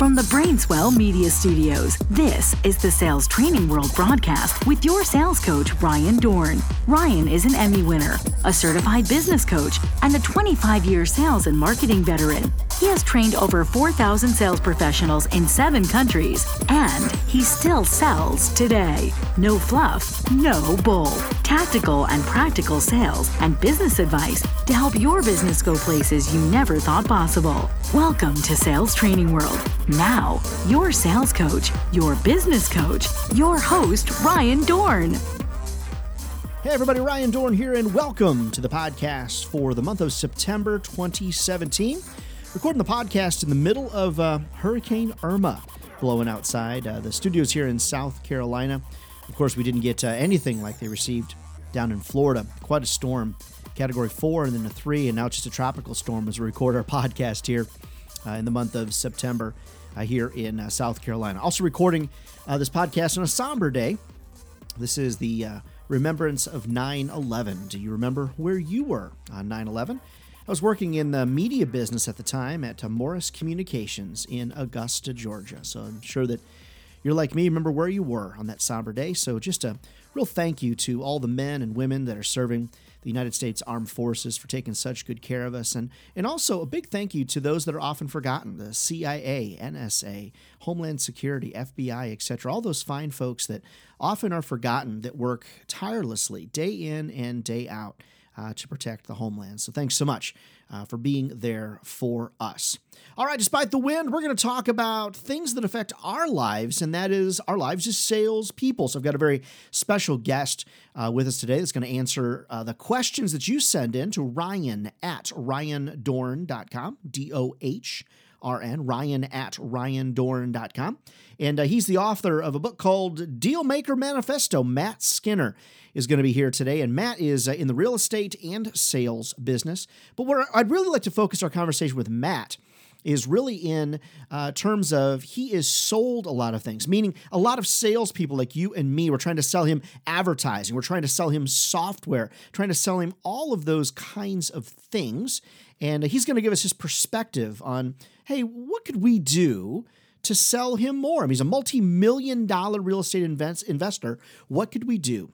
From the Brainswell Media Studios, this is the Sales Training World broadcast with your sales coach, Ryan Dohrn. Ryan is an Emmy winner, a certified business coach, and a 25 year sales and marketing veteran. He has trained over 4,000 sales professionals in seven countries, and he still sells today. No fluff, no bull. Tactical and practical sales and business advice to help your business go places you never thought possible. Welcome to Sales Training World. Now, your sales coach, your business coach, your host, Ryan Dohrn. Hey, everybody, Ryan Dohrn here, and welcome to the podcast for the month of September 2017. Recording the podcast in the middle of uh, Hurricane Irma blowing outside. Uh, the studio's here in South Carolina. Of course, we didn't get uh, anything like they received down in Florida. Quite a storm, category four and then a three, and now it's just a tropical storm as we record our podcast here uh, in the month of September uh, here in uh, South Carolina. Also, recording uh, this podcast on a somber day. This is the uh, remembrance of 9 11. Do you remember where you were on 9 11? I was working in the media business at the time at Morris Communications in Augusta, Georgia. So I'm sure that you're like me, remember where you were on that somber day. So just a real thank you to all the men and women that are serving the United States Armed Forces for taking such good care of us. And, and also a big thank you to those that are often forgotten the CIA, NSA, Homeland Security, FBI, etc. All those fine folks that often are forgotten that work tirelessly day in and day out uh, to protect the homeland. So thanks so much uh, for being there for us. All right, despite the wind, we're going to talk about things that affect our lives, and that is our lives as salespeople. So I've got a very special guest uh, with us today that's going to answer uh, the questions that you send in to Ryan at ryandohrn.com, D O H. RN, Ryan at ryandohrn.com. And uh, he's the author of a book called Dealmaker Manifesto. Matt Skinner is going to be here today. And Matt is uh, in the real estate and sales business. But what I'd really like to focus our conversation with Matt is really in uh, terms of he is sold a lot of things, meaning a lot of salespeople like you and me, we're trying to sell him advertising, we're trying to sell him software, trying to sell him all of those kinds of things. And he's going to give us his perspective on hey, what could we do? To sell him more. I mean, he's a multi million dollar real estate invest- investor. What could we do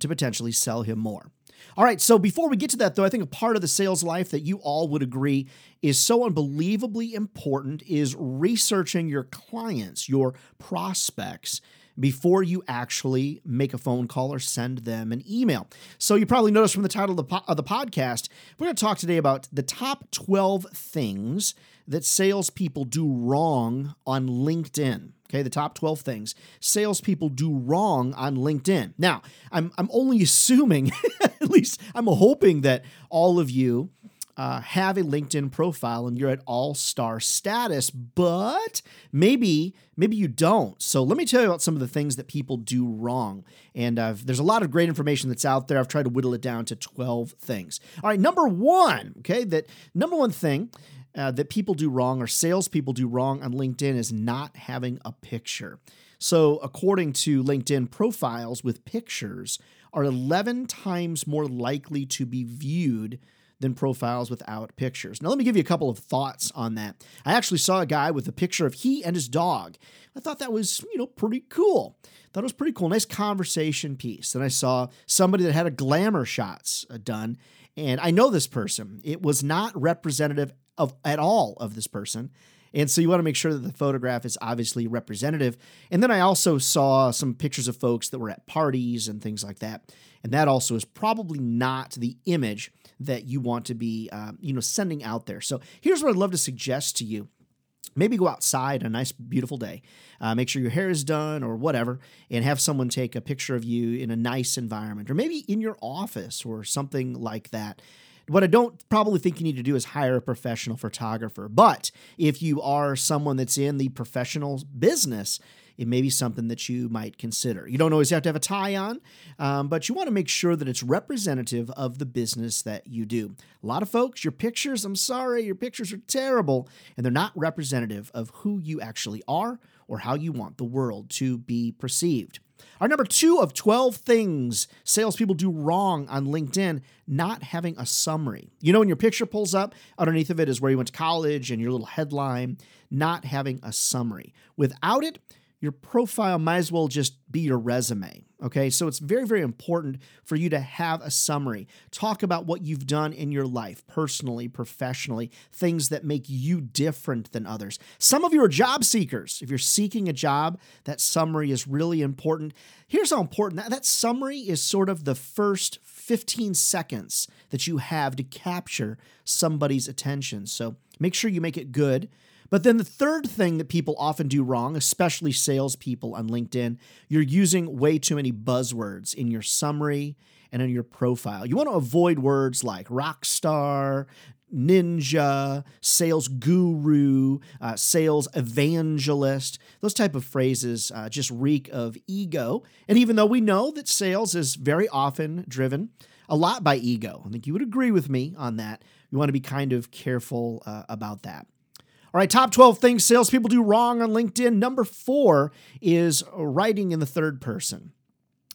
to potentially sell him more? All right, so before we get to that, though, I think a part of the sales life that you all would agree is so unbelievably important is researching your clients, your prospects, before you actually make a phone call or send them an email. So you probably noticed from the title of the, po- of the podcast, we're going to talk today about the top 12 things that salespeople do wrong on LinkedIn. Okay, the top 12 things salespeople do wrong on LinkedIn. Now, I'm, I'm only assuming, at least I'm hoping that all of you uh, have a LinkedIn profile and you're at all star status, but maybe maybe you don't. So let me tell you about some of the things that people do wrong. And uh, there's a lot of great information that's out there. I've tried to whittle it down to 12 things. All right, number one, okay, that number one thing uh, that people do wrong or salespeople do wrong on LinkedIn is not having a picture. So, according to LinkedIn, profiles with pictures are 11 times more likely to be viewed than profiles without pictures. Now, let me give you a couple of thoughts on that. I actually saw a guy with a picture of he and his dog. I thought that was, you know, pretty cool. Thought it was pretty cool. Nice conversation piece. Then I saw somebody that had a glamour shots uh, done, and I know this person. It was not representative of at all of this person. And so you want to make sure that the photograph is obviously representative. And then I also saw some pictures of folks that were at parties and things like that. And that also is probably not the image that you want to be, uh, you know, sending out there. So here's what I'd love to suggest to you maybe go outside on a nice beautiful day uh, make sure your hair is done or whatever and have someone take a picture of you in a nice environment or maybe in your office or something like that what I don't probably think you need to do is hire a professional photographer. But if you are someone that's in the professional business, it may be something that you might consider. You don't always have to have a tie on, um, but you want to make sure that it's representative of the business that you do. A lot of folks, your pictures, I'm sorry, your pictures are terrible, and they're not representative of who you actually are or how you want the world to be perceived. Our number two of 12 things salespeople do wrong on LinkedIn not having a summary. You know, when your picture pulls up, underneath of it is where you went to college and your little headline, not having a summary. Without it, your profile might as well just be your resume. Okay, so it's very, very important for you to have a summary. Talk about what you've done in your life, personally, professionally, things that make you different than others. Some of you are job seekers. If you're seeking a job, that summary is really important. Here's how important that, that summary is sort of the first 15 seconds that you have to capture somebody's attention. So make sure you make it good. But then the third thing that people often do wrong, especially salespeople on LinkedIn, you're using way too many buzzwords in your summary and in your profile. You want to avoid words like rock star, ninja, sales guru, uh, sales evangelist. Those type of phrases uh, just reek of ego. And even though we know that sales is very often driven a lot by ego, I think you would agree with me on that. You want to be kind of careful uh, about that. All right, top 12 things salespeople do wrong on LinkedIn. Number four is writing in the third person.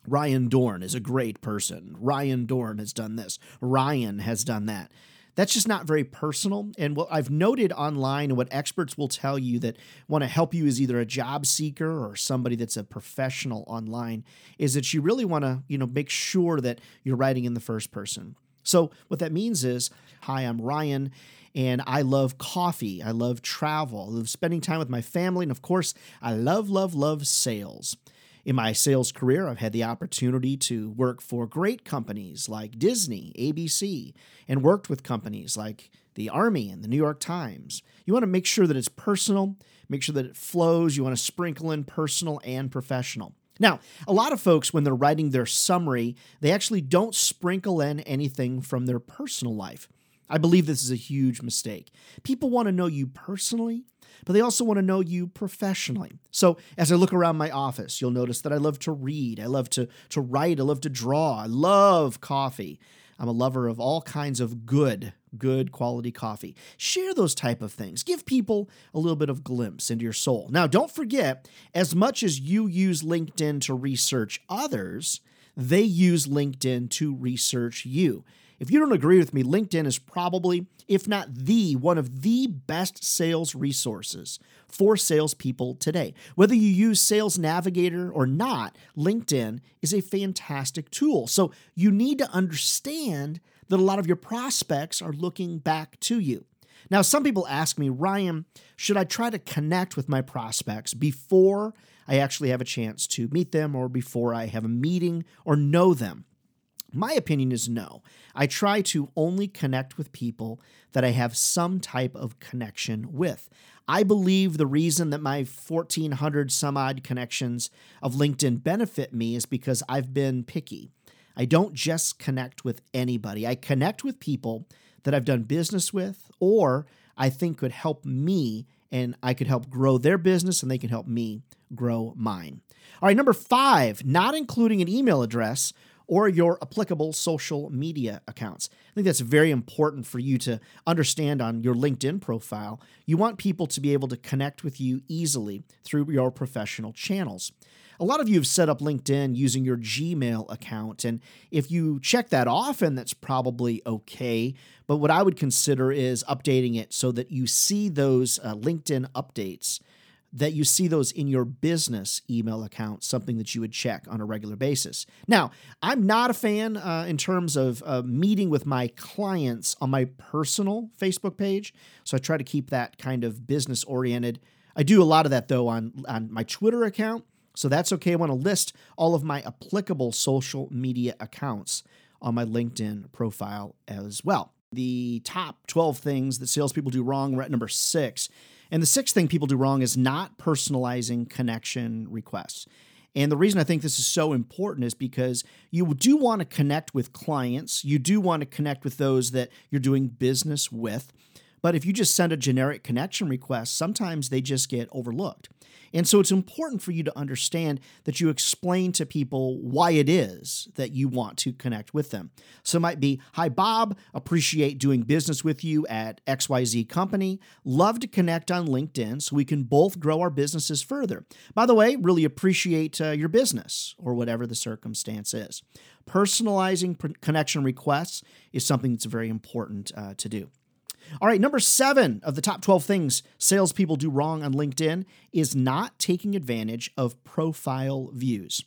Ryan Dohrn is a great person. Ryan Dohrn has done this. Ryan has done that. That's just not very personal. And what I've noted online and what experts will tell you that want to help you as either a job seeker or somebody that's a professional online is that you really want to, you know, make sure that you're writing in the first person. So what that means is, hi, I'm Ryan and I love coffee. I love travel. I love spending time with my family. And of course, I love, love, love sales. In my sales career, I've had the opportunity to work for great companies like Disney, ABC, and worked with companies like the Army and the New York Times. You want to make sure that it's personal, make sure that it flows. You want to sprinkle in personal and professional. Now, a lot of folks, when they're writing their summary, they actually don't sprinkle in anything from their personal life. I believe this is a huge mistake. People want to know you personally, but they also want to know you professionally. So as I look around my office, you'll notice that I love to read, I love to, to write, I love to draw, I love coffee. I'm a lover of all kinds of good, good quality coffee. Share those type of things. Give people a little bit of glimpse into your soul. Now, don't forget, as much as you use LinkedIn to research others, they use LinkedIn to research you. If you don't agree with me, LinkedIn is probably, if not the, one of the best sales resources for salespeople today. Whether you use Sales Navigator or not, LinkedIn is a fantastic tool. So you need to understand that a lot of your prospects are looking back to you. Now, some people ask me, Ryan, should I try to connect with my prospects before I actually have a chance to meet them or before I have a meeting or know them? My opinion is no. I try to only connect with people that I have some type of connection with. I believe the reason that my 1,400 some odd connections of LinkedIn benefit me is because I've been picky. I don't just connect with anybody, I connect with people that I've done business with or I think could help me and I could help grow their business and they can help me grow mine. All right, number five, not including an email address or your applicable social media accounts. I think that's very important for you to understand on your LinkedIn profile. You want people to be able to connect with you easily through your professional channels. A lot of you have set up LinkedIn using your Gmail account, and if you check that often, that's probably okay. But what I would consider is updating it so that you see those uh, LinkedIn updates that you see those in your business email account, something that you would check on a regular basis. Now, I'm not a fan uh, in terms of uh, meeting with my clients on my personal Facebook page, so I try to keep that kind of business oriented. I do a lot of that though on, on my Twitter account, so that's okay. I want to list all of my applicable social media accounts on my LinkedIn profile as well. The top 12 things that salespeople do wrong, we're at number six and the sixth thing people do wrong is not personalizing connection requests. And the reason I think this is so important is because you do want to connect with clients, you do want to connect with those that you're doing business with, But if you just send a generic connection request, sometimes they just get overlooked. And so it's important for you to understand that you explain to people why it is that you want to connect with them. So it might be Hi, Bob, appreciate doing business with you at XYZ Company. Love to connect on LinkedIn so we can both grow our businesses further. By the way, really appreciate uh, your business or whatever the circumstance is. Personalizing connection requests is something that's very important uh, to do. All right, number seven of the top 12 things salespeople do wrong on LinkedIn is not taking advantage of profile views.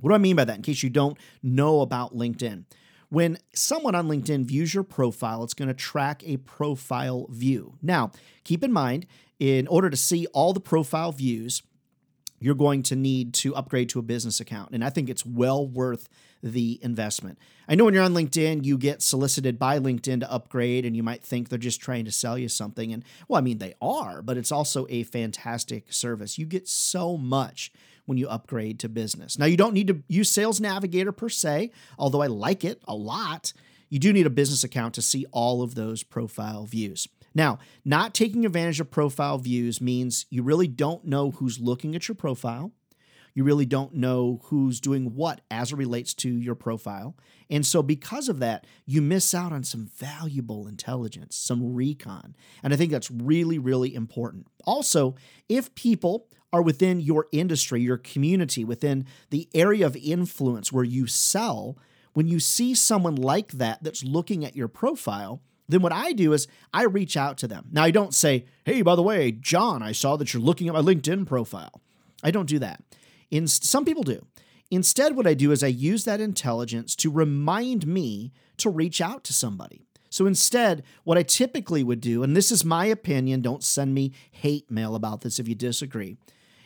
What do I mean by that in case you don't know about LinkedIn? When someone on LinkedIn views your profile, it's going to track a profile view. Now, keep in mind, in order to see all the profile views, you're going to need to upgrade to a business account. And I think it's well worth the investment. I know when you're on LinkedIn, you get solicited by LinkedIn to upgrade, and you might think they're just trying to sell you something. And well, I mean, they are, but it's also a fantastic service. You get so much when you upgrade to business. Now, you don't need to use Sales Navigator per se, although I like it a lot. You do need a business account to see all of those profile views. Now, not taking advantage of profile views means you really don't know who's looking at your profile. You really don't know who's doing what as it relates to your profile. And so, because of that, you miss out on some valuable intelligence, some recon. And I think that's really, really important. Also, if people are within your industry, your community, within the area of influence where you sell, when you see someone like that that's looking at your profile, then what I do is I reach out to them. Now, I don't say, hey, by the way, John, I saw that you're looking at my LinkedIn profile. I don't do that. In, some people do. Instead, what I do is I use that intelligence to remind me to reach out to somebody. So instead, what I typically would do, and this is my opinion, don't send me hate mail about this if you disagree,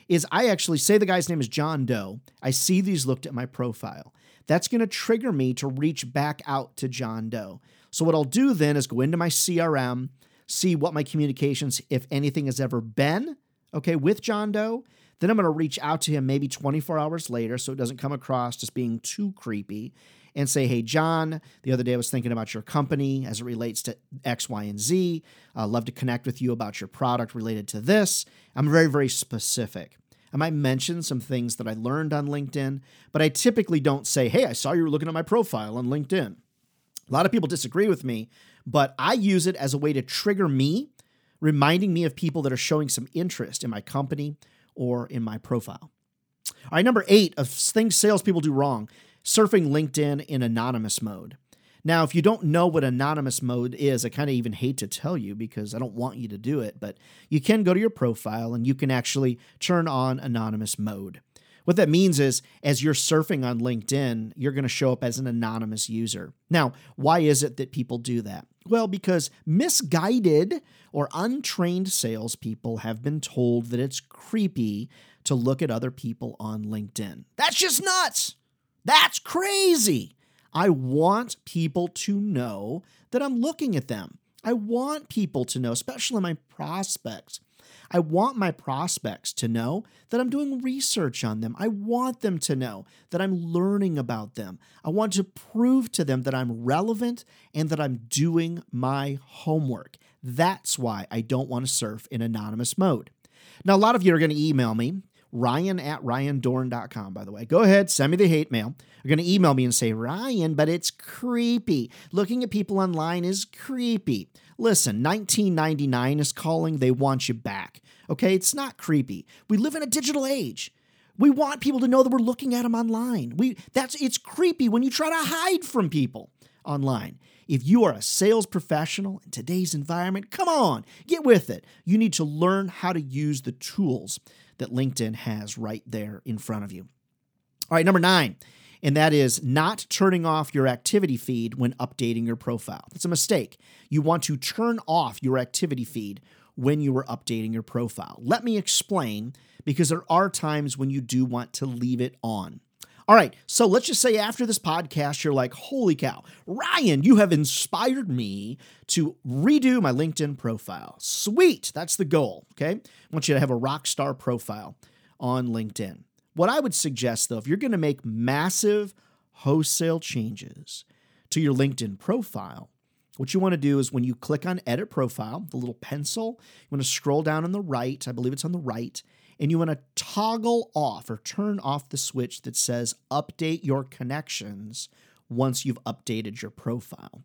is I actually say the guy's name is John Doe. I see these looked at my profile. That's going to trigger me to reach back out to John Doe. So what I'll do then is go into my CRM, see what my communications, if anything, has ever been, okay, with John Doe. Then I'm going to reach out to him maybe 24 hours later so it doesn't come across as being too creepy and say, hey, John, the other day I was thinking about your company as it relates to X, Y, and Z. I'd love to connect with you about your product related to this. I'm very, very specific. I might mention some things that I learned on LinkedIn, but I typically don't say, hey, I saw you were looking at my profile on LinkedIn. A lot of people disagree with me, but I use it as a way to trigger me, reminding me of people that are showing some interest in my company or in my profile. All right, number eight of things salespeople do wrong surfing LinkedIn in anonymous mode. Now, if you don't know what anonymous mode is, I kind of even hate to tell you because I don't want you to do it, but you can go to your profile and you can actually turn on anonymous mode. What that means is, as you're surfing on LinkedIn, you're going to show up as an anonymous user. Now, why is it that people do that? Well, because misguided or untrained salespeople have been told that it's creepy to look at other people on LinkedIn. That's just nuts. That's crazy. I want people to know that I'm looking at them. I want people to know, especially my prospects, I want my prospects to know that I'm doing research on them. I want them to know that I'm learning about them. I want to prove to them that I'm relevant and that I'm doing my homework. That's why I don't want to surf in anonymous mode. Now, a lot of you are going to email me, ryan at ryandohrn.com, by the way. Go ahead, send me the hate mail. You're going to email me and say, Ryan, but it's creepy. Looking at people online is creepy. Listen, 1999 is calling. They want you back. Okay, it's not creepy. We live in a digital age. We want people to know that we're looking at them online. We that's it's creepy when you try to hide from people online. If you are a sales professional in today's environment, come on, get with it. You need to learn how to use the tools that LinkedIn has right there in front of you. All right, number 9 and that is not turning off your activity feed when updating your profile. It's a mistake. You want to turn off your activity feed when you are updating your profile. Let me explain because there are times when you do want to leave it on. All right, so let's just say after this podcast, you're like, holy cow, Ryan, you have inspired me to redo my LinkedIn profile. Sweet, that's the goal, okay? I want you to have a rock star profile on LinkedIn. What I would suggest, though, if you're going to make massive wholesale changes to your LinkedIn profile, What you want to do is when you click on edit profile, the little pencil, you want to scroll down on the right, I believe it's on the right, and you want to toggle off or turn off the switch that says update your connections once you've updated your profile.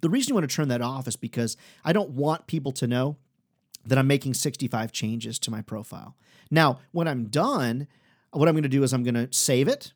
The reason you want to turn that off is because I don't want people to know that I'm making 65 changes to my profile. Now, when I'm done, what I'm going to do is I'm going to save it.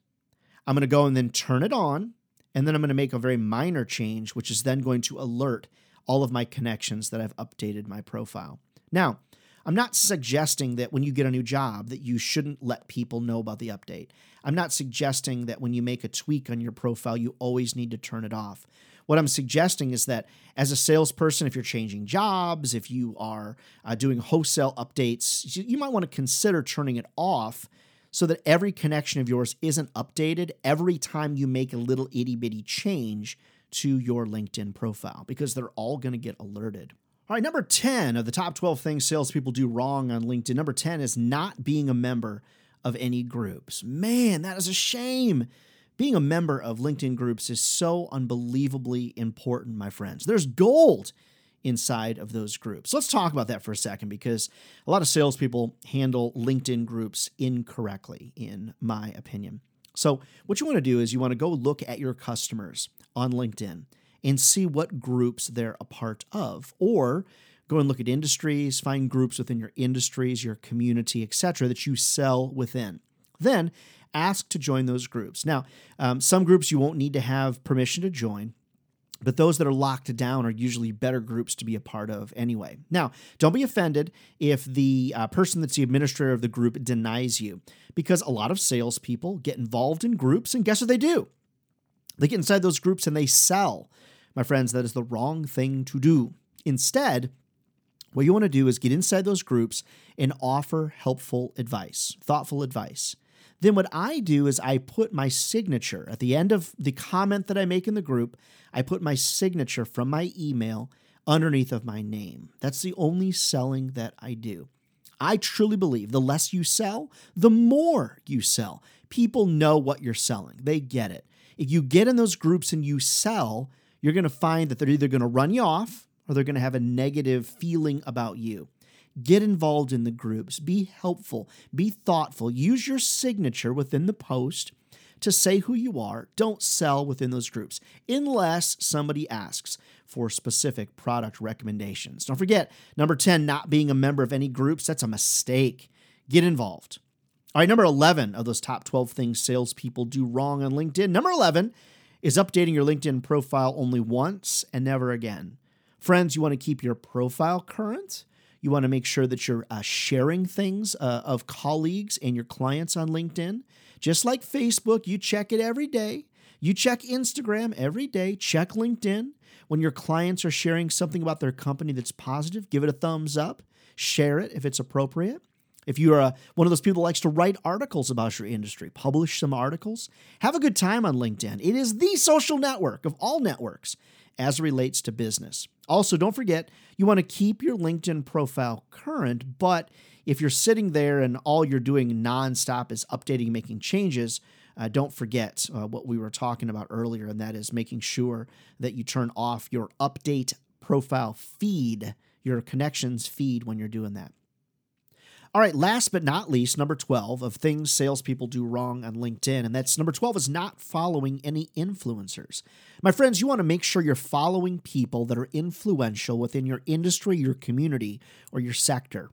I'm going to go and then turn it on. And then I'm going to make a very minor change, which is then going to alert all of my connections that I've updated my profile. Now, I'm not suggesting that when you get a new job that you shouldn't let people know about the update. I'm not suggesting that when you make a tweak on your profile you always need to turn it off. What I'm suggesting is that as a salesperson, if you're changing jobs, if you are uh, doing wholesale updates, you might want to consider turning it off so that every connection of yours isn't updated every time you make a little itty bitty change to your LinkedIn profile because they're all going to get alerted. All right, number 10 of the top 12 things salespeople do wrong on LinkedIn. Number 10 is not being a member of any groups. Man, that is a shame. Being a member of LinkedIn groups is so unbelievably important, my friends. There's gold inside of those groups. Let's talk about that for a second because a lot of salespeople handle LinkedIn groups incorrectly, in my opinion. So, what you want to do is you want to go look at your customers on LinkedIn and see what groups they're a part of, or go and look at industries, find groups within your industries, your community, etc., that you sell within. Then ask to join those groups. Now, um, some groups you won't need to have permission to join. But those that are locked down are usually better groups to be a part of anyway. Now, don't be offended if the uh, person that's the administrator of the group denies you, because a lot of salespeople get involved in groups, and guess what they do? They get inside those groups and they sell. My friends, that is the wrong thing to do. Instead, what you want to do is get inside those groups and offer helpful advice, thoughtful advice. Then what I do is I put my signature at the end of the comment that I make in the group, I put my signature from my email underneath of my name. That's the only selling that I do. I truly believe the less you sell, the more you sell. People know what you're selling. They get it. If you get in those groups and you sell, you're going to find that they're either going to run you off or they're going to have a negative feeling about you. Get involved in the groups. Be helpful. Be thoughtful. Use your signature within the post to say who you are. Don't sell within those groups unless somebody asks for specific product recommendations. Don't forget, number 10, not being a member of any groups. That's a mistake. Get involved. All right, number 11 of those top 12 things salespeople do wrong on LinkedIn. Number 11 is updating your LinkedIn profile only once and never again. Friends, you want to keep your profile current. You want to make sure that you're uh, sharing things uh, of colleagues and your clients on LinkedIn. Just like Facebook, you check it every day. You check Instagram every day, check LinkedIn. When your clients are sharing something about their company that's positive, give it a thumbs up, share it if it's appropriate. If you're a, one of those people that likes to write articles about your industry, publish some articles, have a good time on LinkedIn. It is the social network of all networks as it relates to business. Also, don't forget, you want to keep your LinkedIn profile current, but if you're sitting there and all you're doing nonstop is updating, making changes, uh, don't forget uh, what we were talking about earlier, and that is making sure that you turn off your update profile feed, your connections feed when you're doing that. All right, last but not least, number 12 of things salespeople do wrong on LinkedIn, and that's number 12 is not following any influencers. My friends, you want to make sure you're following people that are influential within your industry, your community, or your sector.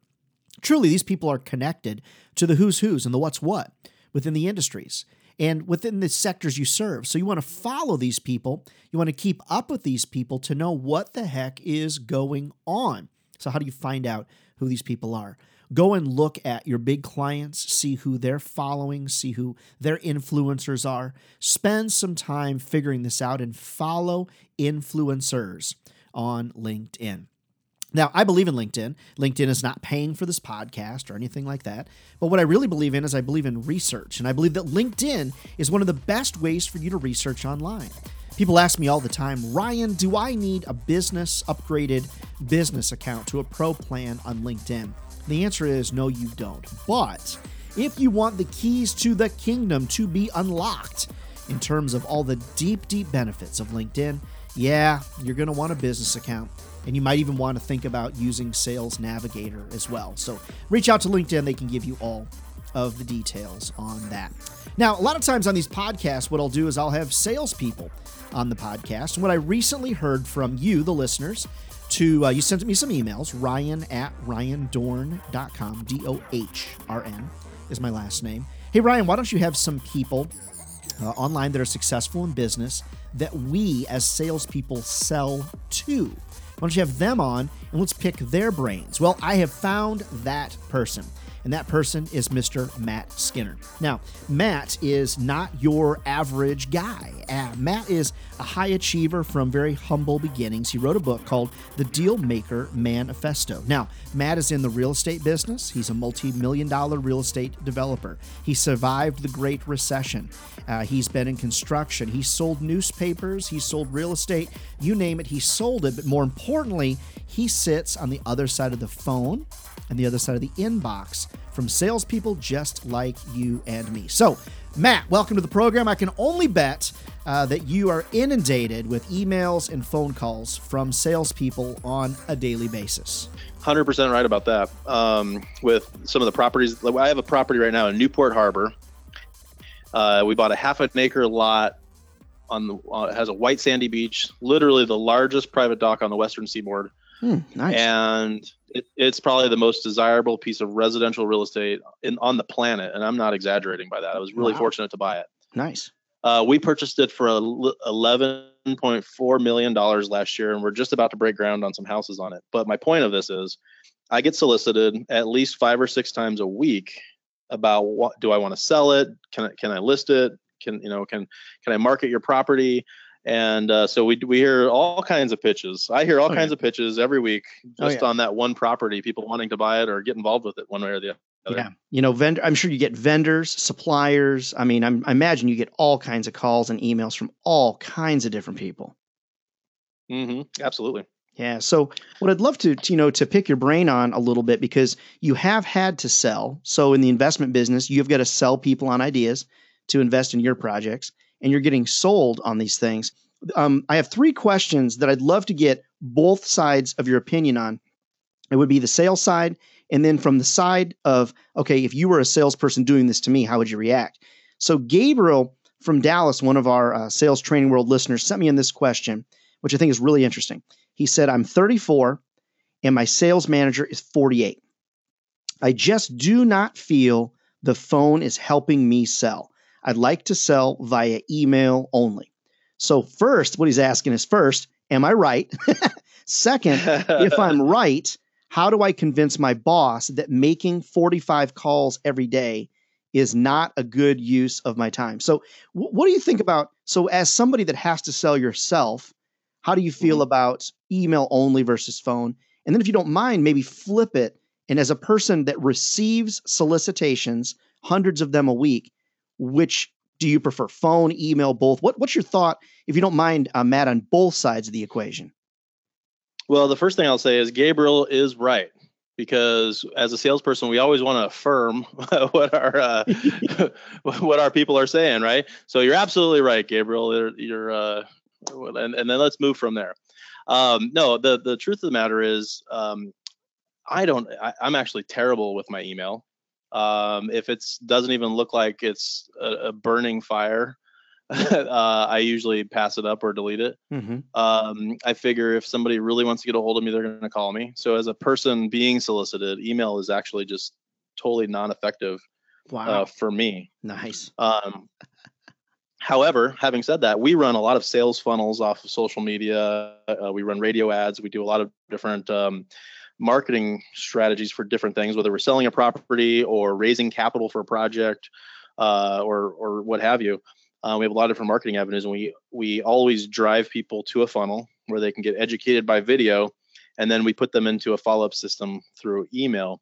Truly, these people are connected to the who's who's and the what's what within the industries and within the sectors you serve. So you want to follow these people, you want to keep up with these people to know what the heck is going on. So, how do you find out who these people are? Go and look at your big clients, see who they're following, see who their influencers are. Spend some time figuring this out and follow influencers on LinkedIn. Now, I believe in LinkedIn. LinkedIn is not paying for this podcast or anything like that. But what I really believe in is I believe in research. And I believe that LinkedIn is one of the best ways for you to research online. People ask me all the time, Ryan, do I need a business upgraded business account to a pro plan on LinkedIn? The answer is no, you don't. But if you want the keys to the kingdom to be unlocked in terms of all the deep, deep benefits of LinkedIn, yeah, you're going to want a business account. And you might even want to think about using Sales Navigator as well. So reach out to LinkedIn, they can give you all of the details on that. Now, a lot of times on these podcasts, what I'll do is I'll have salespeople on the podcast. And what I recently heard from you, the listeners, to uh, you sent me some emails, ryan at ryandohrn.com, D O H R N is my last name. Hey, Ryan, why don't you have some people uh, online that are successful in business that we as salespeople sell to? Why don't you have them on and let's pick their brains? Well, I have found that person and that person is Mr. Matt Skinner. Now, Matt is not your average guy. Uh, Matt is a high achiever from very humble beginnings. He wrote a book called The Deal Maker Manifesto. Now, Matt is in the real estate business. He's a multi million dollar real estate developer. He survived the Great Recession. Uh, he's been in construction. He sold newspapers. He sold real estate. You name it, he sold it. But more importantly, he sits on the other side of the phone and the other side of the inbox from salespeople just like you and me. So, Matt, welcome to the program. I can only bet uh, that you are inundated with emails and phone calls from salespeople on a daily basis. 100% right about that. Um, with some of the properties, I have a property right now in Newport Harbor. Uh, we bought a half an acre lot on the uh, has a white sandy beach, literally the largest private dock on the western seaboard. Hmm, nice. And it, it's probably the most desirable piece of residential real estate in, on the planet, and I'm not exaggerating by that. I was really wow. fortunate to buy it. Nice. Uh, we purchased it for eleven point four million dollars last year, and we're just about to break ground on some houses on it. But my point of this is, I get solicited at least five or six times a week about what do I want to sell it? Can I, can I list it? Can you know can can I market your property? And uh, so we we hear all kinds of pitches. I hear all oh, kinds yeah. of pitches every week oh, just oh, yeah. on that one property. People wanting to buy it or get involved with it one way or the other. Yeah, you know, vendor. I'm sure you get vendors, suppliers. I mean, I'm, I imagine you get all kinds of calls and emails from all kinds of different people. Mm-hmm. Absolutely. Yeah. So what I'd love to, to, you know, to pick your brain on a little bit because you have had to sell. So in the investment business, you've got to sell people on ideas to invest in your projects and you're getting sold on these things. Um, I have three questions that I'd love to get both sides of your opinion on. It would be the sales side, and then from the side of, okay, if you were a salesperson doing this to me, how would you react? So, Gabriel from Dallas, one of our uh, Sales Training World listeners, sent me in this question, which I think is really interesting. He said, I'm 34 and my sales manager is 48. I just do not feel the phone is helping me sell. I'd like to sell via email only. So, first, what he's asking is first, am I right? Second, if I'm right, how do I convince my boss that making 45 calls every day is not a good use of my time? So, w- what do you think about? So, as somebody that has to sell yourself, how do you feel mm-hmm. about email only versus phone? And then, if you don't mind, maybe flip it. And as a person that receives solicitations, hundreds of them a week, which do you prefer phone email both? What, what's your thought if you don't mind uh, matt on both sides of the equation? Well the first thing i'll say is gabriel is right because as a salesperson we always want to affirm what our uh, what our people are saying right? So you're absolutely right gabriel. You're, uh, and, and then let's move from there. Um, no the the truth of the matter is um, i don't I, i'm actually terrible with my email um, if it doesn't even look like it's a, a burning fire, uh, I usually pass it up or delete it. Mm-hmm. Um, I figure if somebody really wants to get a hold of me, they're going to call me. So as a person being solicited, email is actually just totally non-effective wow. uh, for me. Nice. Um, however, having said that, we run a lot of sales funnels off of social media. Uh, we run radio ads. We do a lot of different um, marketing strategies for different things, whether we're selling a property or raising capital for a project uh, or or what have you. Uh, we have a lot of different marketing avenues, and we we always drive people to a funnel where they can get educated by video, and then we put them into a follow up system through email.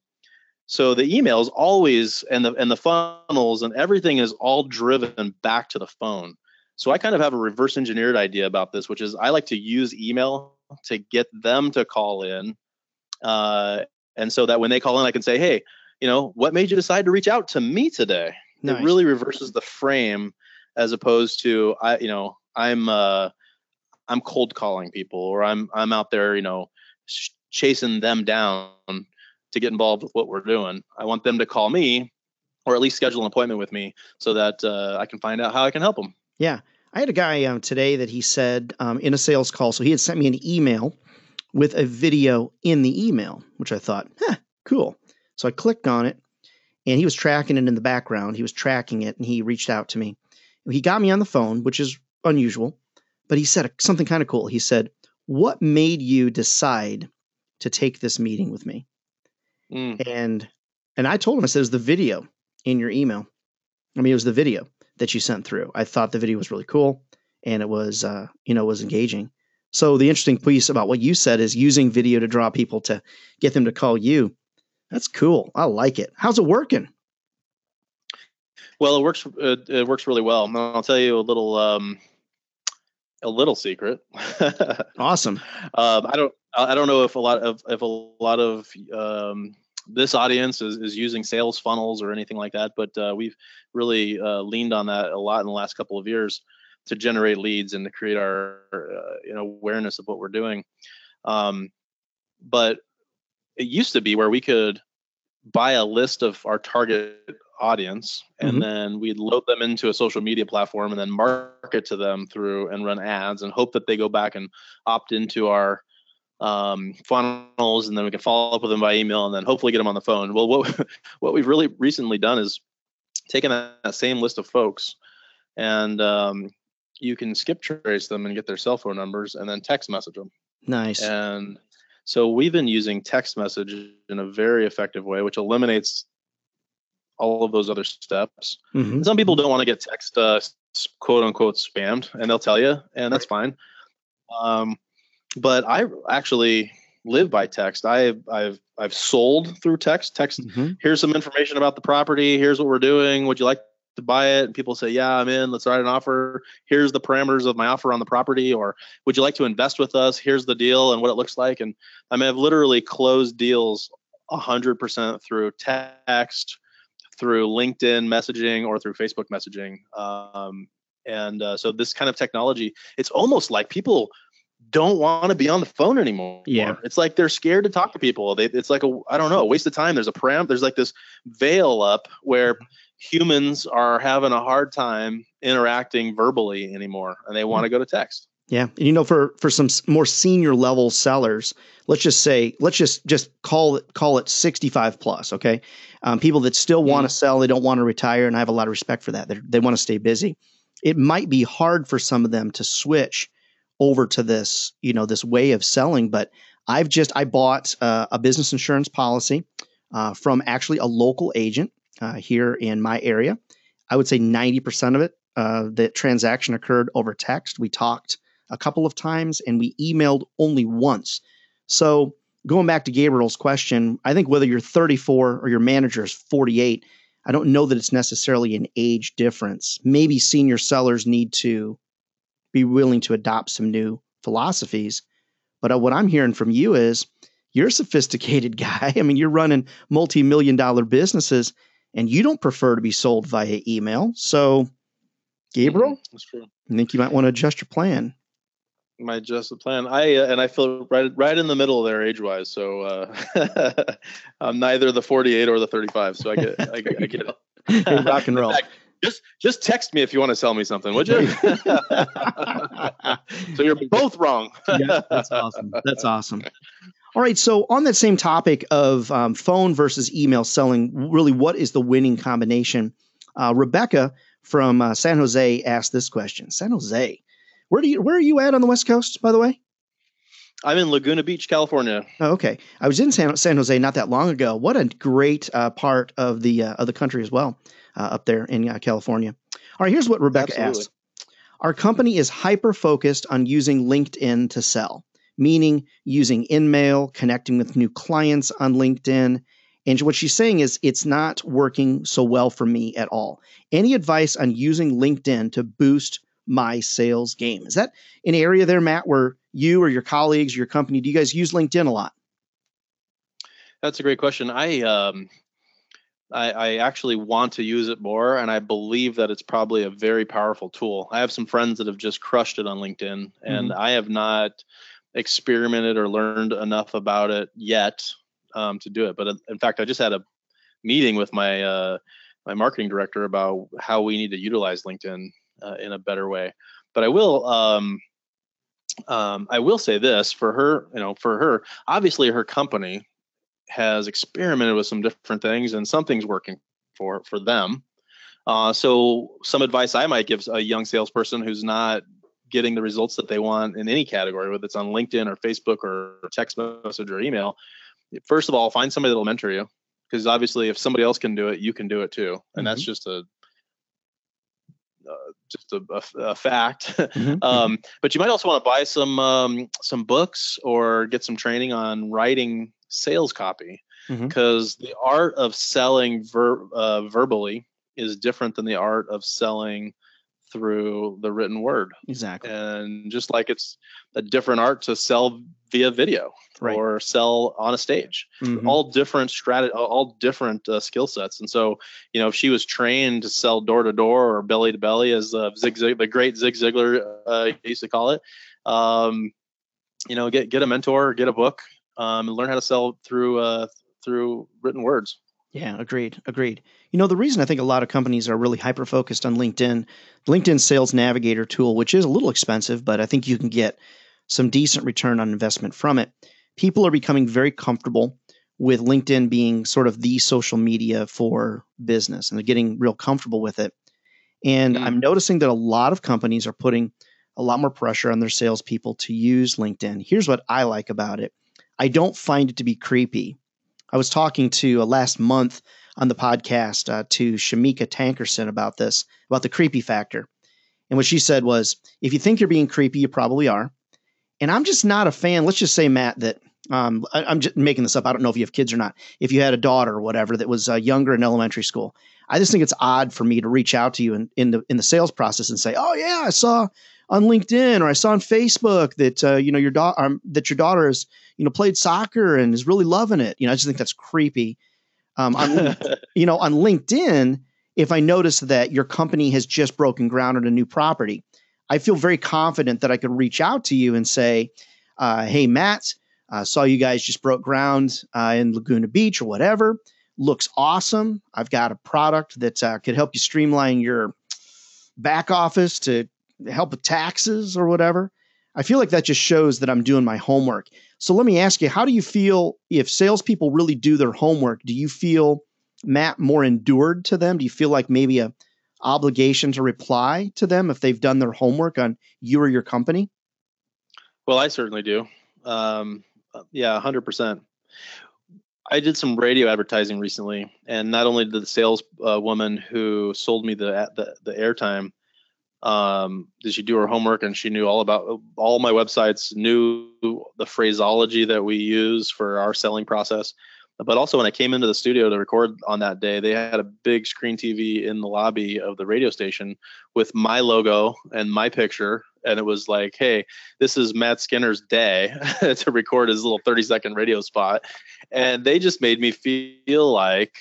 So the emails always and the and the funnels and everything is all driven back to the phone. So I kind of have a reverse engineered idea about this, which is I like to use email to get them to call in uh, and so that when they call in, I can say, hey, you know, what made you decide to reach out to me today? Nice. It really reverses the frame as opposed to I, you know, I'm uh, I'm cold calling people or I'm I'm out there, you know, sh- chasing them down to get involved with what we're doing. I want them to call me or at least schedule an appointment with me so that uh, I can find out how I can help them. Yeah. I had a guy um, today that he said um, in a sales call, so he had sent me an email with a video in the email, which I thought, huh, cool. So I clicked on it and he was tracking it in the background. He was tracking it and he reached out to me. He got me on the phone, which is unusual, but he said something kind of cool. He said, What made you decide to take this meeting with me? Mm. And and I told him, I said, it was the video in your email. I mean, it was the video that you sent through. I thought the video was really cool and it was uh, you know, was engaging. So the interesting piece about what you said is using video to draw people to get them to call you. That's cool. I like it. How's it working? Well, it works. It, it works really well. I'll tell you a little, um, a little secret. awesome. Um, I don't. I don't know if a lot of if a lot of um, this audience is, is using sales funnels or anything like that, but uh, we've really uh, leaned on that a lot in the last couple of years to generate leads and to create our uh, you know awareness of what we're doing. Um, but it used to be where we could buy a list of our target audience and mm-hmm. then we'd load them into a social media platform and then market to them through and run ads and hope that they go back and opt into our um, funnels and then we can follow up with them by email and then hopefully get them on the phone well what what we've really recently done is taken that, that same list of folks and um, you can skip trace them and get their cell phone numbers and then text message them nice and so we've been using text message in a very effective way, which eliminates all of those other steps. Mm-hmm. Some people don't want to get text uh, quote unquote spammed, and they'll tell you, and that's fine. Um, but I actually live by text. I've I've I've sold through text. Text. Mm-hmm. Here's some information about the property. Here's what we're doing. Would you like to buy it and people say yeah i'm in let's write an offer. Here's the parameters of my offer on the property or would you like to invest with us? Here's the deal and what it looks like. And i mean i've literally closed deals 100% through text through linkedin messaging or through facebook messaging. Um, and uh, so this kind of technology it's almost like people don't want to be on the phone anymore. Yeah. It's like they're scared to talk to people. They, it's like a, I don't know, a waste of time. There's a param, there's like this veil up where mm-hmm humans are having a hard time interacting verbally anymore and they want to go to text. Yeah, and you know, for for some more senior level sellers, let's just say, let's just just call it call it sixty five plus. Okay, um, people that still want to mm-hmm. sell, they don't want to retire, and I have a lot of respect for that. They're, they want to stay busy. It might be hard for some of them to switch over to this, you know, this way of selling. But I've just I bought uh, a business insurance policy uh, from actually a local agent uh, here in my area. I would say 90% of it, uh, the transaction occurred over text. We talked a couple of times and we emailed only once. So, going back to Gabriel's question, I think whether you're 34 or your manager is 48, I don't know that it's necessarily an age difference. Maybe senior sellers need to be willing to adopt some new philosophies. But uh, what I'm hearing from you is you're a sophisticated guy. I mean, you're running multi million dollar businesses and you don't prefer to be sold via email. So, Gabriel, mm, that's true. I think you might want to adjust your plan. Might adjust the plan. I uh, and I feel right right in the middle there age wise. So uh, I'm neither the 48 or the 35. So I get I, I get it. rock and roll. Fact, just just text me if you want to sell me something, would you? so you're both wrong. yeah, that's awesome. That's awesome. All right. So, on that same topic of um, phone versus email selling, really, what is the winning combination? Uh, Rebecca from uh, San Jose asked this question. San Jose, where do you where are you at on the West Coast, by the way? I'm in Laguna Beach, California. Oh, okay. I was in San, San Jose not that long ago. What a great uh, part of the uh, of the country as well, up there in uh, California. All right. Here's what Rebecca Absolutely. asked. Our company is hyper focused on using LinkedIn to sell meaning using InMail, connecting with new clients on LinkedIn. And what she's saying is it's not working so well for me at all. Any advice on using LinkedIn to boost my sales game? Is that an area there, Matt, where you or your colleagues, or your company, do you guys use LinkedIn a lot? That's a great question. I um, I, I, actually want to use it more, and I believe that it's probably a very powerful tool. I have some friends that have just crushed it on LinkedIn, and mm-hmm. I have not experimented or learned enough about it yet um, to do it. But uh, in fact, I just had a meeting with my uh, my marketing director about how we need to utilize LinkedIn uh, in a better way. But I will. Um, um, I will say this for her, you know, for her, obviously her company has experimented with some different things and something's working for for them. Uh, so some advice I might give a young salesperson who's not getting the results that they want in any category, whether it's on LinkedIn or Facebook or text message or email. First of all, find somebody that'll mentor you, because obviously, if somebody else can do it, you can do it too, and mm-hmm. that's just a uh, just a, a, a fact. Mm-hmm. um, but you might also want to buy some um, some books or get some training on writing sales copy because mm-hmm. the art of selling ver- uh, verbally is different than the art of selling through the written word. Exactly. And just like it's a different art to sell via video right. or sell on a stage, mm-hmm. all different strategy, all different uh, skill sets. And so, you know, if she was trained to sell door to door or belly to belly, as uh, Zig, Zig, the great Zig Ziglar uh, used to call it, um, you know, get get a mentor, get a book, um, and learn how to sell through uh, through written words. Yeah, agreed. Agreed. You know, the reason I think a lot of companies are really hyper focused on LinkedIn, LinkedIn Sales Navigator tool, which is a little expensive, but I think you can get some decent return on investment from it. People are becoming very comfortable with LinkedIn being sort of the social media for business, and they're getting real comfortable with it. And mm. I'm noticing that a lot of companies are putting a lot more pressure on their salespeople to use LinkedIn. Here's what I like about it I don't find it to be creepy. I was talking to uh, last month on the podcast uh, to Shamika Tankerson about this, about the creepy factor. And what she said was, if you think you're being creepy, you probably are. And I'm just not a fan. Let's just say, Matt, that um, I, am just making this up. I don't know if you have kids or not. If you had a daughter or whatever that was uh, younger in elementary school, I just think it's odd for me to reach out to you in, in the in the sales process and say, "Oh yeah, I saw on LinkedIn or I saw on Facebook that uh, you know your daughter um, that your daughter has you know played soccer and is really loving it. You know, I just think that's creepy. Um, on, you know, on LinkedIn, if I notice that your company has just broken ground on a new property, I feel very confident that I could reach out to you and say, uh, "Hey, Matt, uh, saw you guys just broke ground uh, in Laguna Beach or whatever. Looks awesome. I've got a product that uh, could help you streamline your back office to help with taxes or whatever. I feel like that just shows that I'm doing my homework. So let me ask you, how do you feel if salespeople really do their homework? Do you feel Matt more endured to them? Do you feel like maybe a obligation to reply to them if they've done their homework on you or your company? Well, I certainly do. Um, yeah, hundred percent. I did some radio advertising recently, and not only did the saleswoman uh, who sold me the the, the airtime um, did she do her homework and she knew all about all my websites knew the phraseology that we use for our selling process. But also when i came into the studio to record on that day they had a big screen tv in the lobby of the radio station with my logo and my picture. And it was like hey this is matt skinner's day to record his little 30 second radio spot. And they just made me feel like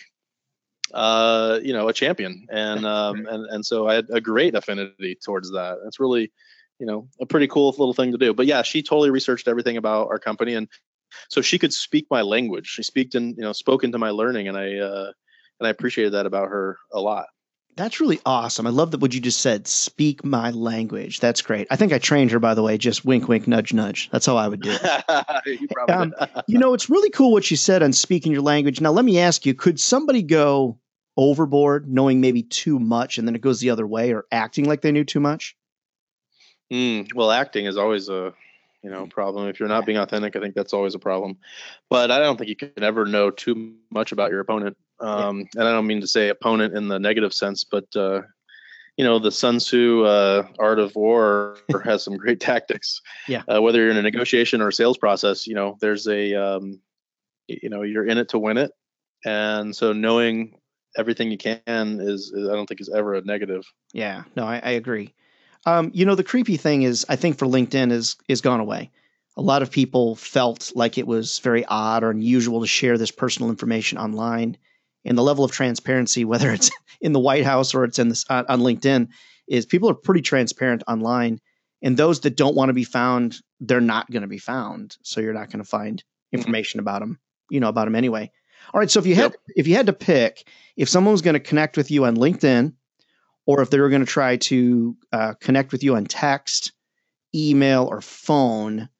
uh, you know, a champion, and um, and and so I had a great affinity towards that. It's really, you know, a pretty cool little thing to do. But yeah, she totally researched everything about our company, and so she could speak my language. She speak in, you know, spoke into my learning, and I uh, and I appreciated that about her a lot. That's really awesome. I love that what you just said. Speak my language. That's great. I think I trained her, by the way. Just wink, wink, nudge, nudge. That's how I would do it. you, um, you know, it's really cool what you said on speaking your language. Now, let me ask you: Could somebody go overboard, knowing maybe too much, and then it goes the other way, or acting like they knew too much? Mm, well, acting is always a you know problem. If you're not being authentic, I think that's always a problem. But I don't think you can ever know too much about your opponent. Um, yeah. And I don't mean to say opponent in the negative sense, but uh, you know the Sun Tzu uh, art of war has some great tactics. Yeah. Uh, whether you're in a negotiation or a sales process, you know there's a um, you know you're in it to win it, and so knowing everything you can is, is, I don't think is ever a negative. Yeah. No, I, I agree. Um, you know, the creepy thing is I think for LinkedIn is is gone away. A lot of people felt like it was very odd or unusual to share this personal information online and the level of transparency, whether it's in the White House or it's in this uh, on LinkedIn, is people are pretty transparent online. And those that don't want to be found, they're not going to be found. So you're not going to find Mm-hmm. information about them, you know, about them anyway. All right. So if you had Yep. if you had to pick, if someone was going to connect with you on LinkedIn, or if they were going to try to uh, connect with you on text, email, or phone,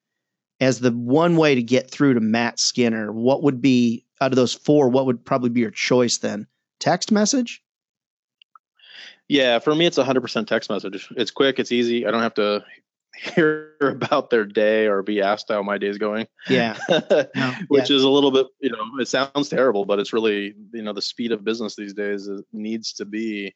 as the one way to get through to Matt Skinner, what would be out of those four? What would probably be your choice then? Text message? Yeah, for me, it's 100% text message. It's quick, it's easy. I don't have to hear about their day or be asked how my day is going. Yeah. Which is a little bit, you know, it sounds terrible, but it's really, you know, the speed of business these days needs to be,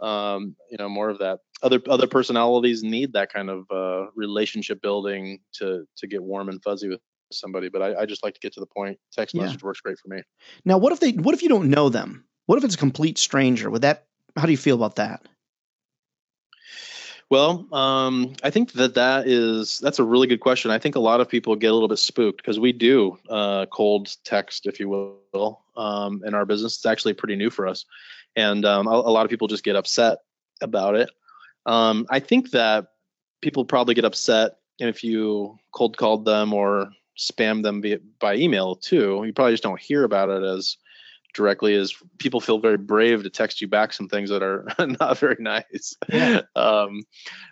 um, you know, more of that. Other other personalities need that kind of uh, relationship building to to get warm and fuzzy with somebody. But I, I just like to get to the point. Text Yeah. message works great for me. Now, what if they? What if you don't know them? What if it's a complete stranger? Would that? How do you feel about that? Well, um, I think that that is that's a really good question. I think a lot of people get a little bit spooked because we do uh, cold text, if you will, um, in our business. It's actually pretty new for us, and um, a, a lot of people just get upset about it. Um, I think that people probably get upset if you cold called them or spam them via, by email too. You probably just don't hear about it as directly as people feel very brave to text you back some things that are not very nice. Yeah. Um,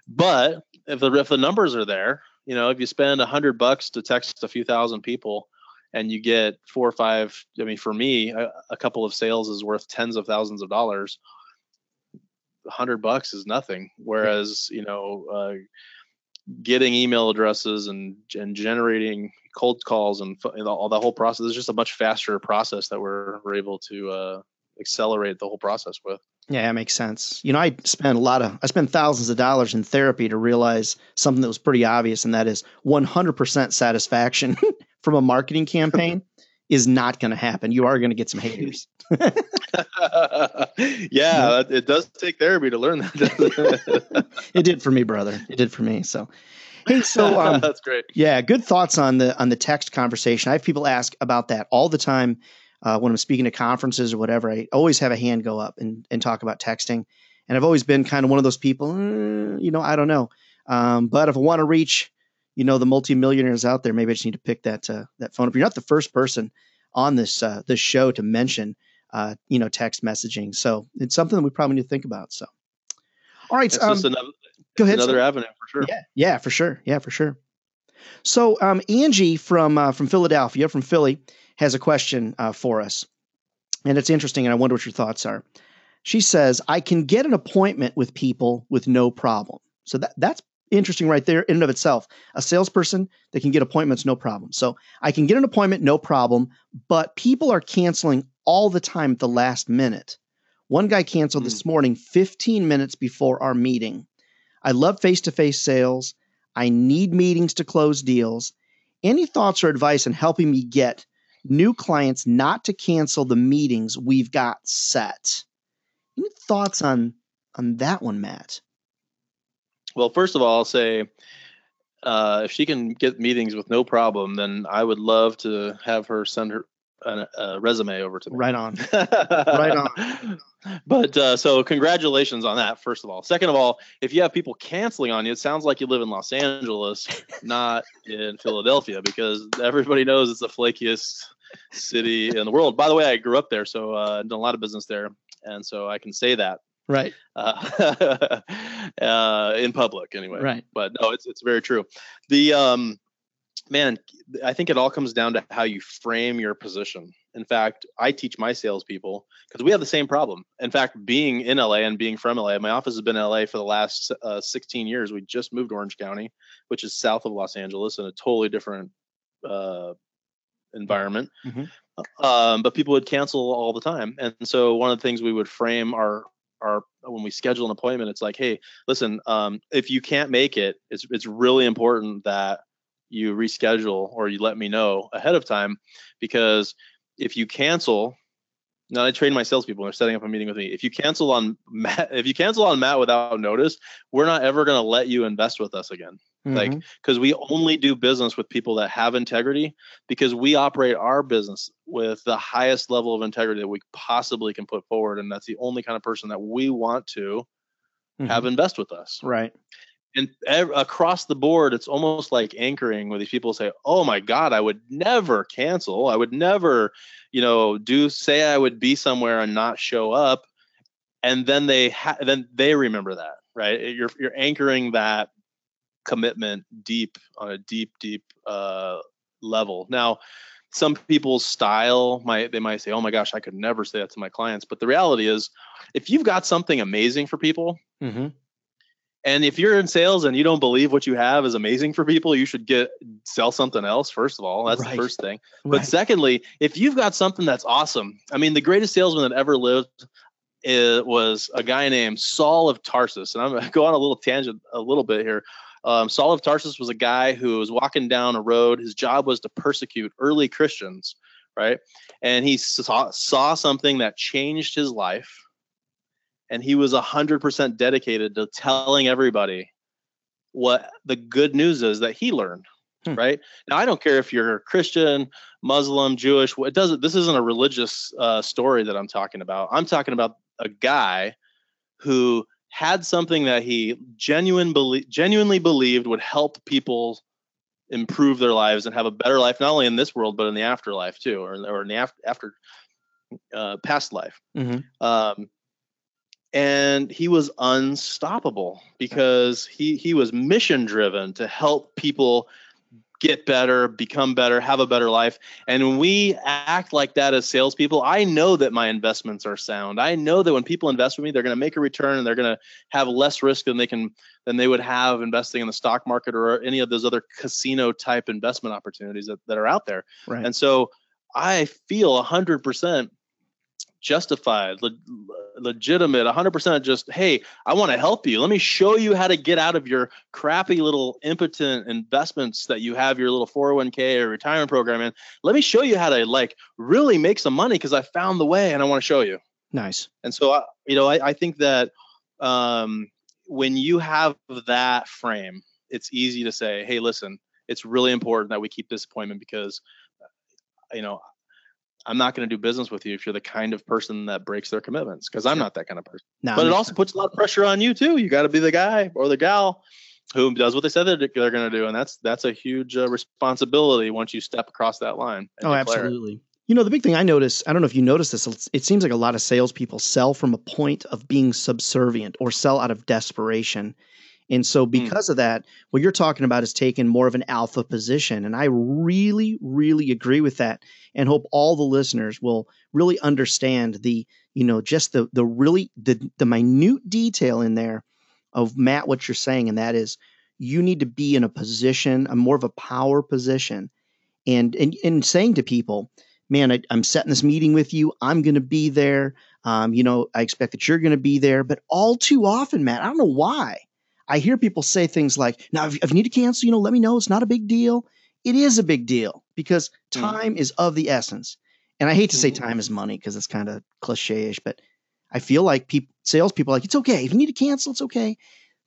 but if the if the numbers are there, you know, if you spend a hundred bucks to text a few thousand people, and you get four or five, I mean, for me, a, a couple of sales is worth tens of thousands of dollars. A hundred bucks is nothing. Whereas, you know, uh, getting email addresses and and generating cold calls and, all the whole process is just a much faster process that we're, we're able to uh, accelerate the whole process with. Yeah, that makes sense. You know, I spent a lot of I spent thousands of dollars in therapy to realize something that was pretty obvious, and that is 100% satisfaction from a marketing campaign is not going to happen. You are going to get some haters. yeah, it- does take therapy to learn that. it did for me, brother. It did for me. So, hey, so um, that's great. Yeah, good thoughts on the on the text conversation. I have people ask about that all the time uh, when I'm speaking to conferences or whatever. I always have a hand go up and and talk about texting, and I've always been kind of one of those people. "Mm, you know, I don't know, um, but if I want to reach, you know, the multimillionaires out there, maybe I just need to pick that uh, that phone up. You're not the first person on this uh, this show to mention, uh, you know, text messaging. So it's something that we probably need to think about. So, all right, um, another, go ahead. another sir. avenue for sure. Yeah, yeah, for sure. Yeah, for sure. So, um, Angie from uh, from Philadelphia, from Philly, has a question uh, for us, and it's interesting, and I wonder what your thoughts are. She says, "I can get an appointment with people with no problem." So that that's interesting right there in and of itself. A salesperson that can get appointments no problem. So I can get an appointment no problem, but people are canceling all the time at the last minute. One guy canceled hmm. this morning 15 minutes before our meeting. I love face to face sales. I need meetings to close deals. Any thoughts or advice on helping me get new clients not to cancel the meetings we've got set? Any thoughts on on that one, Matt? Well, first of all, I'll say uh, if she can get meetings with no problem, then I would love to have her send her a, a resume over to me. Right on. right on. But uh, so congratulations on that. First of all, second of all, if you have people canceling on you, it sounds like you live in Los Angeles, not in Philadelphia, because everybody knows it's the flakiest city in the world. By the way, I grew up there, so uh, done a lot of business there, and so I can say that Right. uh, uh, in public anyway. Right. But no, it's it's very true. The um, man, I think it all comes down to how you frame your position. In fact, I teach my salespeople because we have the same problem. In fact, being in LA and being from LA, my office has been in LA for the last uh, 16 years. We just moved to Orange County, which is south of Los Angeles, in a totally different uh, environment. Mhm. Um, but people would cancel all the time, and so one of the things we would frame our our when we schedule an appointment, it's like, hey, listen, um, if you can't make it, it's it's really important that you reschedule or you let me know ahead of time, because if you cancel, Now I train my salespeople. They're setting up a meeting with me. If you cancel on Matt, if you cancel on Matt without notice, we're not ever going to let you invest with us again. Mm-hmm. Like because we only do business with people that have integrity because we operate our business with the highest level of integrity that we possibly can put forward, and that's the only kind of person that we want to mm-hmm. have invest with us. Right and ev- across the board it's almost like anchoring where these people say oh my god i would never cancel. I would never you know do say i would be somewhere and not show up. And then they ha- then they remember that right? You're you're anchoring that commitment deep on a deep deep uh, level. Now some people's style might they might say oh my gosh i could never say that to my clients. But the reality is if you've got something amazing for people mm-hmm and if you're in sales and you don't believe what you have is amazing for people, you should get sell something else. First of all, that's right. the first thing. But right. secondly, if you've got something that's awesome, I mean, the greatest salesman that ever lived it was a guy named Saul of Tarsus, and I'm going to go on a little tangent a little bit here. Um, Saul of Tarsus was a guy who was walking down a road. His job was to persecute early Christians, right? And he saw saw something that changed his life and he was 100% dedicated to telling everybody what the good news is that he learned hmm. right now i don't care if you're christian muslim jewish it doesn't this isn't a religious uh, story that i'm talking about i'm talking about a guy who had something that he genuine belie- genuinely believed would help people improve their lives and have a better life not only in this world but in the afterlife too or, or in the after, after uh, past life mm-hmm. um, and he was unstoppable because he he was mission driven to help people get better, become better, have a better life. And when we act like that as salespeople, I know that my investments are sound. I know that when people invest with me, they're going to make a return and they're going to have less risk than they can than they would have investing in the stock market or any of those other casino type investment opportunities that, that are out there. Right. And so I feel a hundred percent justified, le- legitimate, 100% just, hey, I want to help you. Let me show you how to get out of your crappy little impotent investments that you have your little 401k or retirement program in. Let me show you how to like really make some money because I found the way and I want to show you. Nice. And so, I, you know, I, I think that um, when you have that frame, it's easy to say, hey, listen, it's really important that we keep this appointment because, you know, I'm not going to do business with you if you're the kind of person that breaks their commitments because I'm not that kind of person. No, but it also puts a lot of pressure on you too. You got to be the guy or the gal who does what they said they're, they're going to do, and that's that's a huge uh, responsibility once you step across that line. Oh, absolutely. You know, the big thing I notice, I don't know if you notice this, it seems like a lot of salespeople sell from a point of being subservient or sell out of desperation. And so, hmm. because mm. of that, what you're talking about is taking more of an alpha position. And I really, really agree with that and hope all the listeners will really understand the, you know, just the, the really, the, the minute detail in there of Matt, what you're saying. And that is you need to be in a position, a more of a power position. And, and, and saying to people, man, I, am setting this meeting with you. I'm going to be there. Um, you know, I expect that you're going to be there. But all too often, Matt, I don't know why I hear people say things like, now, if, if you need to cancel, you know, let me know. It's not a big deal. It is a big deal because mm. time mm. is of the essence. And I hate to say mm. time is money because it's kind of cliche ish, but I feel like people, salespeople like, it's okay. If you need to cancel, it's okay.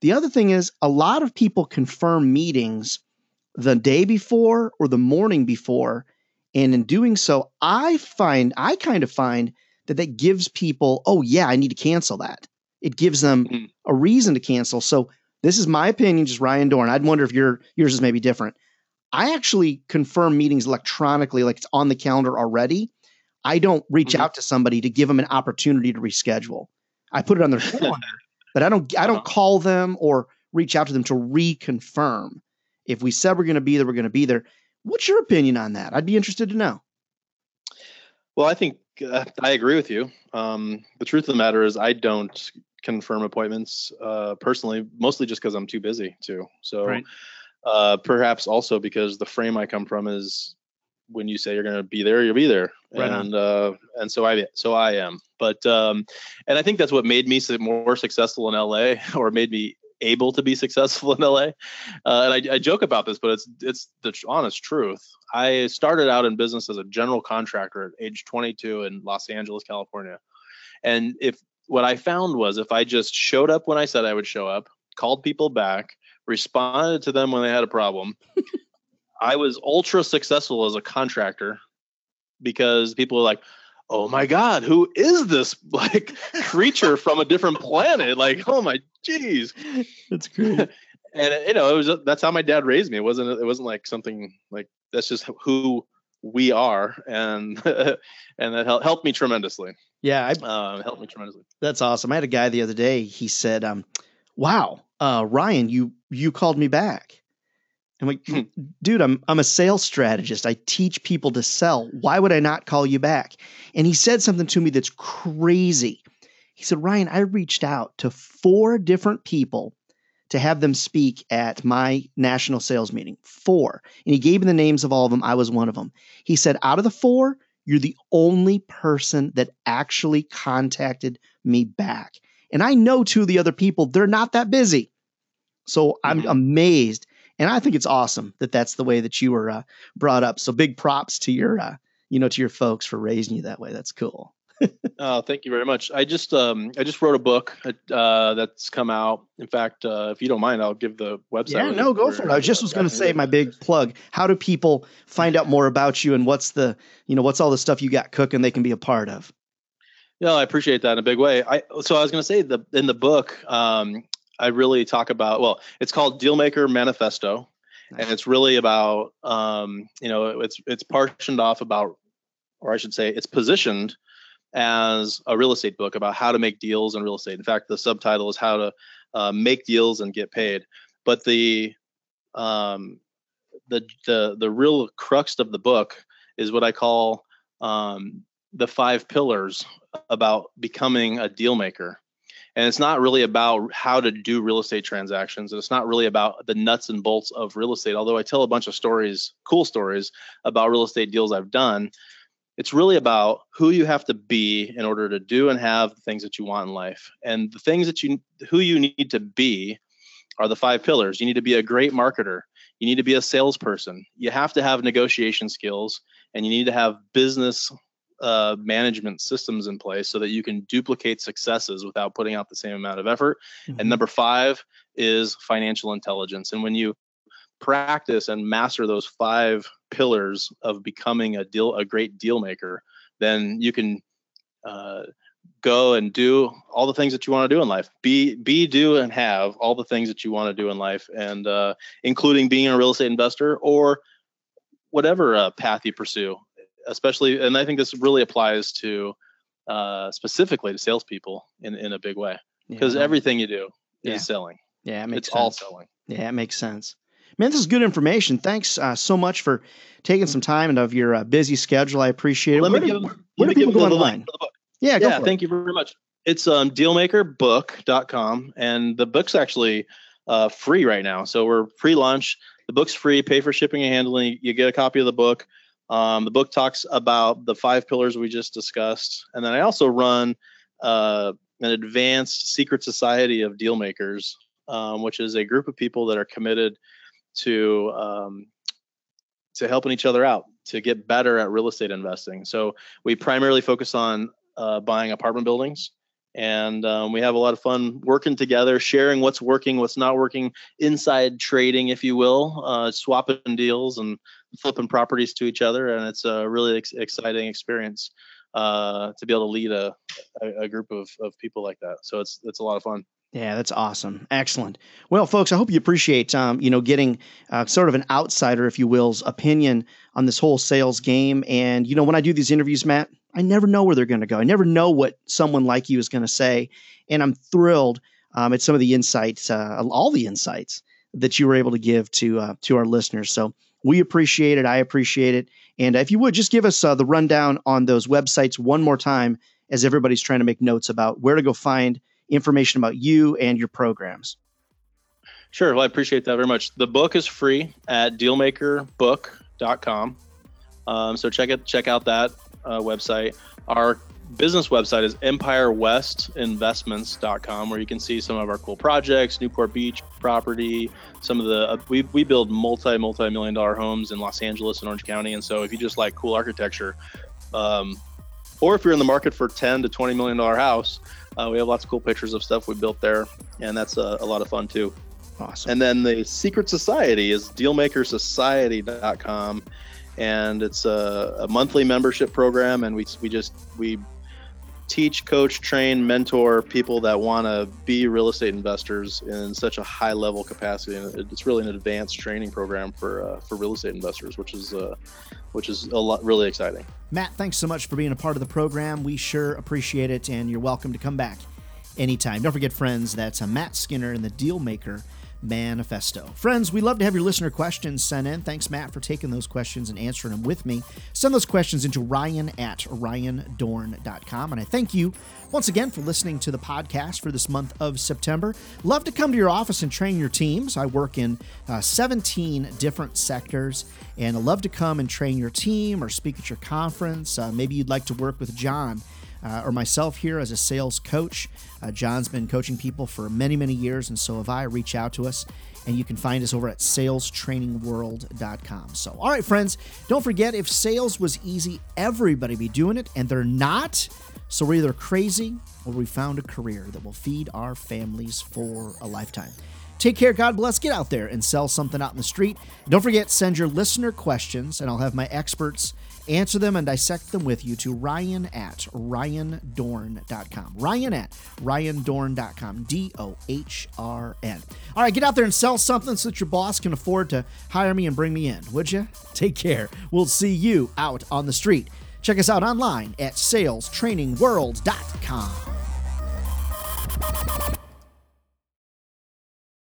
The other thing is, a lot of people confirm meetings the day before or the morning before. And in doing so, I find, I kind of find that that gives people, oh, yeah, I need to cancel that. It gives them mm. a reason to cancel. So this is my opinion, just Ryan Dohrn. I'd wonder if your yours is maybe different. I actually confirm meetings electronically, like it's on the calendar already. I don't reach mm-hmm. out to somebody to give them an opportunity to reschedule. I put it on their calendar, but I don't I don't uh-huh. call them or reach out to them to reconfirm. If we said we're going to be there, we're going to be there. What's your opinion on that? I'd be interested to know. Well, I think uh, I agree with you. Um, the truth of the matter is, I don't confirm appointments uh, personally, mostly just because I'm too busy too. So right. uh, perhaps also because the frame I come from is when you say you're going to be there, you'll be there, right and uh, and so I so I am. But um, and I think that's what made me more successful in LA, or made me able to be successful in LA. Uh, and I, I, joke about this, but it's it's the honest truth. I started out in business as a general contractor at age 22 in Los Angeles, California. And if what I found was if I just showed up when I said I would show up, called people back, responded to them when they had a problem, I was ultra successful as a contractor because people were like, oh my god who is this like creature from a different planet? Like oh my jeez. That's great. And you know it was that's how my dad raised me. It wasn't it wasn't like something like that's just who we are and and that helped me tremendously yeah I, uh, helped me tremendously that's awesome i had a guy the other day he said um wow uh ryan you you called me back I'm like, hmm. dude, I'm I'm a sales strategist. I teach people to sell. Why would I not call you back? And he said something to me that's crazy. He said, Ryan, I reached out to four different people to have them speak at my national sales meeting. Four. And he gave me the names of all of them. I was one of them. He said, out of the four, you're the only person that actually contacted me back. And I know two of the other people, they're not that busy. So I'm mm-hmm. amazed and I think it's awesome that that's the way that you were uh, brought up. So big props to your, uh, you know, to your folks for raising you that way. That's cool. Oh, thank you very much. I just um, I just wrote a book uh, that's come out. In fact, uh, if you don't mind, I'll give the website. Yeah, no, go for it. I just was going to say my big plug. How do people find out more about you and what's the you know what's all the stuff you got cooking they can be a part of? Yeah, I appreciate that in a big way. I so I was going to say the in the book, um, I really talk about. Well, it's called Dealmaker Manifesto, nice. and it's really about um, you know it's it's partitioned off about, or I should say, it's positioned as a real estate book about how to make deals in real estate. In fact, the subtitle is how to uh, make deals and get paid. But the um, the the the real crux of the book is what I call um, the five pillars about becoming a deal maker and it's not really about how to do real estate transactions and it's not really about the nuts and bolts of real estate although i tell a bunch of stories cool stories about real estate deals i've done it's really about who you have to be in order to do and have the things that you want in life and the things that you who you need to be are the five pillars you need to be a great marketer you need to be a salesperson you have to have negotiation skills and you need to have business uh, management systems in place so that you can duplicate successes without putting out the same amount of effort. Mm-hmm. And number five is financial intelligence. And when you practice and master those five pillars of becoming a deal, a great deal maker, then you can uh, go and do all the things that you want to do in life. Be, be, do, and have all the things that you want to do in life, and uh, including being a real estate investor or whatever uh, path you pursue especially, and I think this really applies to uh, specifically to salespeople in in a big way because yeah. everything you do yeah. is selling. Yeah, it makes it's sense. all selling. Yeah, it makes sense. Man, this is good information. Thanks uh, so much for taking some time out of your uh, busy schedule. I appreciate it. Let where me do, give, where do people go online? Yeah, yeah. thank it. you very much. It's um, dealmakerbook.com, and the book's actually uh, free right now. So we're pre-launch. The book's free. Pay for shipping and handling. You get a copy of the book. Um, the book talks about the five pillars we just discussed, and then I also run uh, an advanced secret society of deal makers, um, which is a group of people that are committed to um, to helping each other out to get better at real estate investing. So we primarily focus on uh, buying apartment buildings and um, we have a lot of fun working together, sharing what's working, what's not working, inside trading, if you will, uh, swapping deals and flipping properties to each other, and it's a really ex- exciting experience uh, to be able to lead a, a, group of, of people like that. So it's it's a lot of fun. Yeah, that's awesome. Excellent. Well, folks, I hope you appreciate, um, you know, getting uh, sort of an outsider, if you will's opinion on this whole sales game. And you know, when I do these interviews, Matt, I never know where they're going to go. I never know what someone like you is going to say, and I'm thrilled um, at some of the insights, uh, all the insights that you were able to give to uh, to our listeners. So we appreciate it. I appreciate it. And if you would just give us uh, the rundown on those websites one more time, as everybody's trying to make notes about where to go find information about you and your programs. Sure. Well, I appreciate that very much. The book is free at dealmakerbook.com. Um, so check it, check out that uh, website. Our business website is empirewestinvestments.com where you can see some of our cool projects newport beach property some of the uh, we, we build multi multi million dollar homes in los angeles and orange county and so if you just like cool architecture um, or if you're in the market for 10 to 20 million dollar house uh, we have lots of cool pictures of stuff we built there and that's a, a lot of fun too Awesome. and then the secret society is dealmakersociety.com and it's a, a monthly membership program and we, we just we teach coach train mentor people that want to be real estate investors in such a high level capacity and it's really an advanced training program for uh, for real estate investors which is uh, which is a lot really exciting Matt, thanks so much for being a part of the program. We sure appreciate it, and you're welcome to come back anytime. Don't forget, friends, that's a Matt Skinner and the Dealmaker Manifesto. Friends, we love to have your listener questions sent in. Thanks, Matt, for taking those questions and answering them with me. Send those questions into ryan at ryandohrn.com. And I thank you once again for listening to the podcast for this month of September. Love to come to your office and train your teams. I work in uh, 17 different sectors, and I love to come and train your team or speak at your conference. Uh, maybe you'd like to work with John uh, or myself here as a sales coach. Uh, John's been coaching people for many, many years, and so have I. Reach out to us, and you can find us over at salestrainingworld.com. So, all right, friends, don't forget if sales was easy, everybody be doing it, and they're not. So, we're either crazy or we found a career that will feed our families for a lifetime. Take care. God bless. Get out there and sell something out in the street. Don't forget, send your listener questions, and I'll have my experts answer them and dissect them with you to ryan at ryandohrn.com. Ryan at ryandohrn.com. D O H R N. All right, get out there and sell something so that your boss can afford to hire me and bring me in, would you? Take care. We'll see you out on the street. Check us out online at salestrainingworld.com.